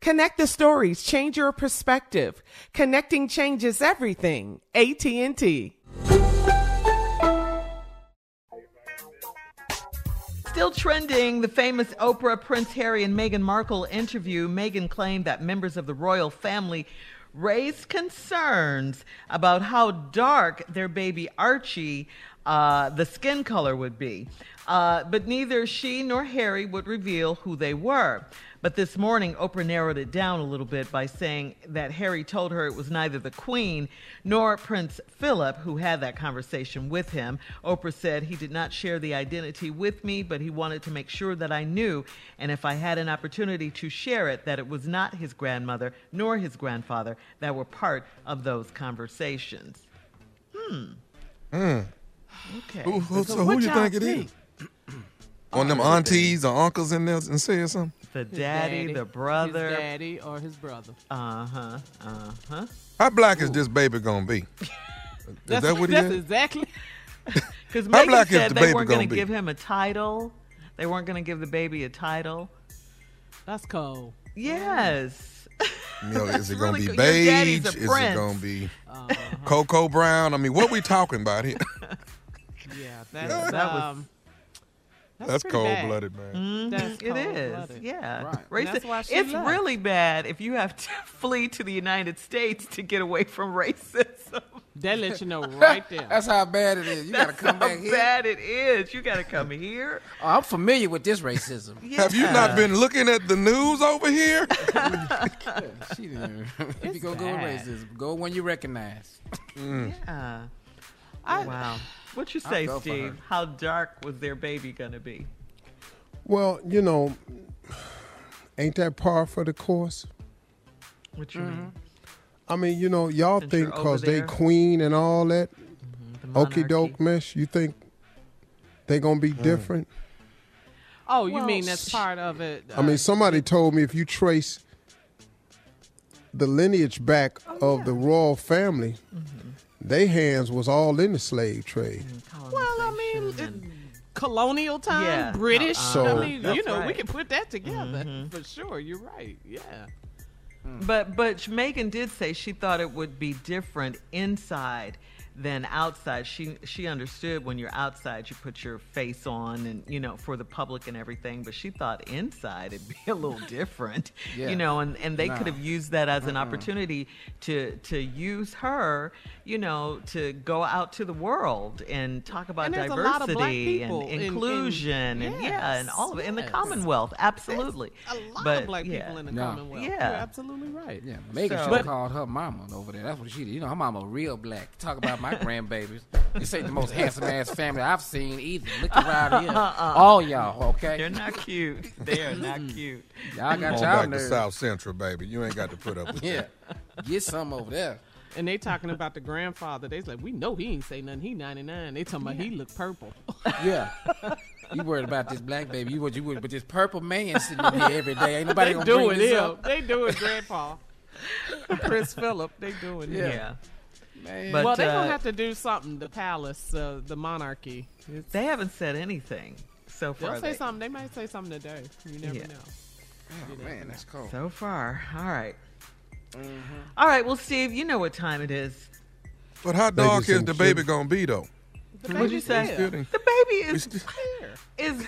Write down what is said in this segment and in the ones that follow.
Connect the stories, change your perspective. Connecting changes everything. AT&T. Still trending, the famous Oprah, Prince Harry, and Meghan Markle interview. Meghan claimed that members of the royal family raised concerns about how dark their baby Archie, uh, the skin color would be. Uh, but neither she nor Harry would reveal who they were. But this morning, Oprah narrowed it down a little bit by saying that Harry told her it was neither the Queen nor Prince Philip who had that conversation with him. Oprah said he did not share the identity with me, but he wanted to make sure that I knew, and if I had an opportunity to share it, that it was not his grandmother nor his grandfather that were part of those conversations. Hmm. Mm. Okay. Who, who, so, what who you y'all think it is? One of them aunties or uncles in there and said something? The His daddy, the brother. his daddy, or his brother. Uh huh. Uh huh. How black is this baby gonna be? Is That's, that what he that's is? exactly. Because How Meghan black is said the they baby weren't going gonna give him a title. They weren't going to give the baby a title. That's cold. Yes. You know, is it gonna really be good. Beige? a Is it gonna be Uh-huh. cocoa brown? I mean, what are we talking about here? Yeah, that's Yeah, that was- um, that's, That's cold blooded, man. Mhm, That's it is. Yeah. Right. And Racist. that's why she it's left. really bad if you have to flee to the United States to get away from racism. That lets you know right there. That's how bad it is. You got to come back here. How bad it is. You got to come here. Oh, I'm familiar with this racism. Have you not been looking at the news over here? She didn't. if you go go with racism, go when you recognize. Yeah. wow. What you say, go for her. Steve? How dark was their baby going to be? Well, you know, ain't that par for the course? What you Mm-hmm. mean? I mean, you know, y'all Since think because they queen and all that, The okey doke mesh, you think they gonna be different? Oh, you Well, mean that's part of it? I mean, somebody told me if you trace the lineage back Oh, of the royal family, Mm-hmm. They hands was all in the slave trade. Well, I mean, it, colonial time, Yeah. British. So- I mean, you That's know, we right. can put that together mm-hmm. for sure. You're right. Yeah. But but Meghan did say she thought it would be different inside than outside. She she understood when you're outside you put your face on and you know for the public and everything. But she thought inside it'd be a little different. Yeah. You know, and, and they Nah. could have used that as an opportunity to to use her, you know, to go out to the world and talk about And there's a lot of black diversity people and in- in- inclusion and yeah and all of it in the. Commonwealth. Absolutely. A lot But, of black yeah. people in the No. Commonwealth. Yeah. You're absolutely right. Yeah, Meghan So- should have called her mama over there. That's what she did. You know, her mama real black. Talk about my grandbabies. This ain't the most handsome ass family I've seen either. Look around here. All y'all, okay? They're not cute. They are not cute. Y'all got Come on y'all back to. South Central, baby. You ain't got to put up with Yeah. that. Get some over there. And they talking about the grandfather. They like, we know he ain't say nothing. He 99. They talking about he look purple. Yeah. You worried about this black baby. You would you would but this purple man sitting in here every day. Ain't nobody they gonna bring doing this him. up. They doing grandpa. Prince Philip. They doing him. Yeah. Man. But, well, they uh, gonna have to do something. The palace, uh, the monarchy. It's- They haven't said anything so far. They'll say they- something. They might say something today. You never Yeah. know. oh, man, that's cold. So far. All right. Mm-hmm. All right. Well, Steve, you know what time it is. But how dark Ladies is and the baby gentlemen. gonna be though? What'd you say? here. Still didn't- The baby we is Here. is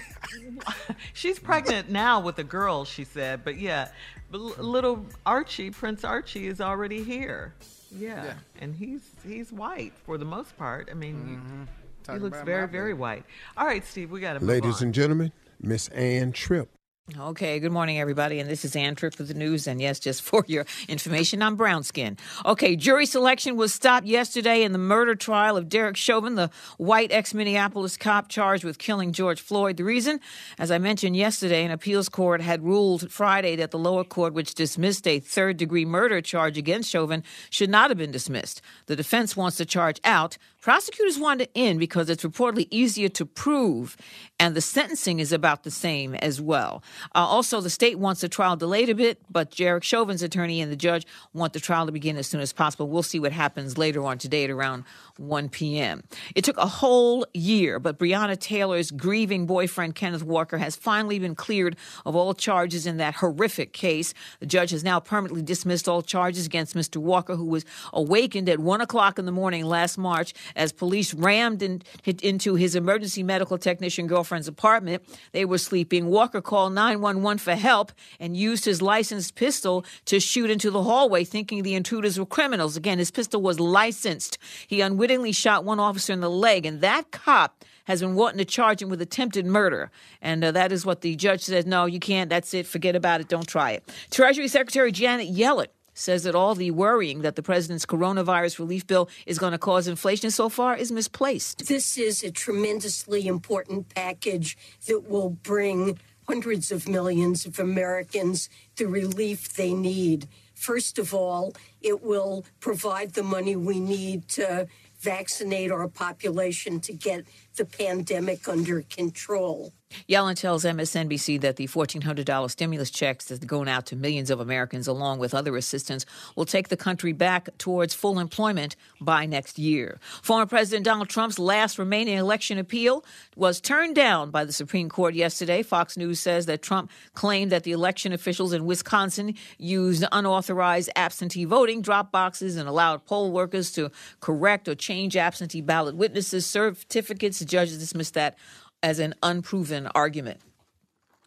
she's pregnant now with a girl. She said, but yeah, little Archie, Prince Archie, is already here. Yeah. Yeah. and he's he's white for the most part. I mean, he- he, Mm-hmm. Talking looks very very white. All right, Steve, we got to move Ladies on. and gentlemen, Miss Ann Tripp. Okay, good morning, everybody. And this is Ann Tripp with the news. And yes, just for your information, I'm brown skin. Okay, jury selection was stopped yesterday in the murder trial of Derek Chauvin, the white ex Minneapolis cop charged with killing George Floyd. The reason, as I mentioned yesterday, an appeals court had ruled Friday that the lower court, which dismissed a third degree murder charge against Chauvin, should not have been dismissed. The defense wants the charge out. Prosecutors want it in because it's reportedly easier to prove, and the sentencing is about the same as well. Uh, also, the state wants the trial delayed a bit, but Jarek Chauvin's attorney and the judge want the trial to begin as soon as possible. We'll see what happens later on today at around 1 p.m. It took a whole year, but Breonna Taylor's grieving boyfriend, Kenneth Walker, has finally been cleared of all charges in that horrific case. The judge has now permanently dismissed all charges against Mr. Walker, who was awakened at 1 o'clock in the morning last March as police rammed in, into his emergency medical technician girlfriend's apartment. They were sleeping. Walker called 911 for help and used his licensed pistol to shoot into the hallway, thinking the intruders were criminals. Again, his pistol was licensed. He unwittingly shot one officer in the leg, and that cop has been wanting to charge him with attempted murder. And uh, that is what the judge says no, you can't. That's it. Forget about it. Don't try it. Treasury Secretary Janet Yellen says that all the worrying that the president's coronavirus relief bill is going to cause inflation so far is misplaced. This is a tremendously important package that will bring hundreds of millions of Americans the relief they need. First of all, it will provide the money we need to vaccinate our population to get the pandemic under control. Yellen tells MSNBC that the $1,400 stimulus checks that are going out to millions of Americans, along with other assistance, will take the country back towards full employment by next year. Former President Donald Trump's last remaining election appeal was turned down by the Supreme Court yesterday. Fox News says that Trump claimed that the election officials in Wisconsin used unauthorized absentee voting drop boxes and allowed poll workers to correct or change absentee ballot witnesses' certificates. The judges dismissed that as an unproven argument.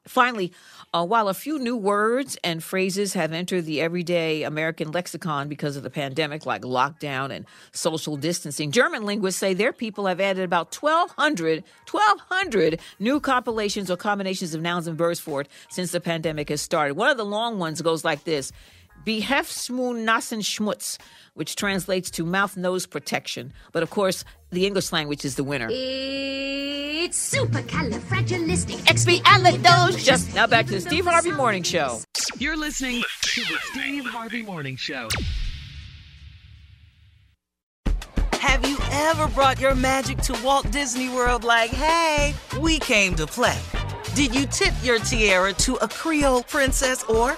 Finally, uh, while a few new words and phrases have entered the everyday American lexicon because of the pandemic, like lockdown and social distancing, German linguists say their people have added about 1,200, 1,200 new compilations or combinations of nouns and verbs for it since the pandemic has started. One of the long ones goes like this Beheftsmoon Nassen Schmutz, which translates to mouth nose protection. But of course, the English language is the winner. It's Expialidocious. Now back to the Steve Harvey Morning Show. You're listening to the Steve Harvey Morning Show. Have you ever brought your magic to Walt Disney World like, hey, we came to play? Did you tip your tiara to a Creole princess or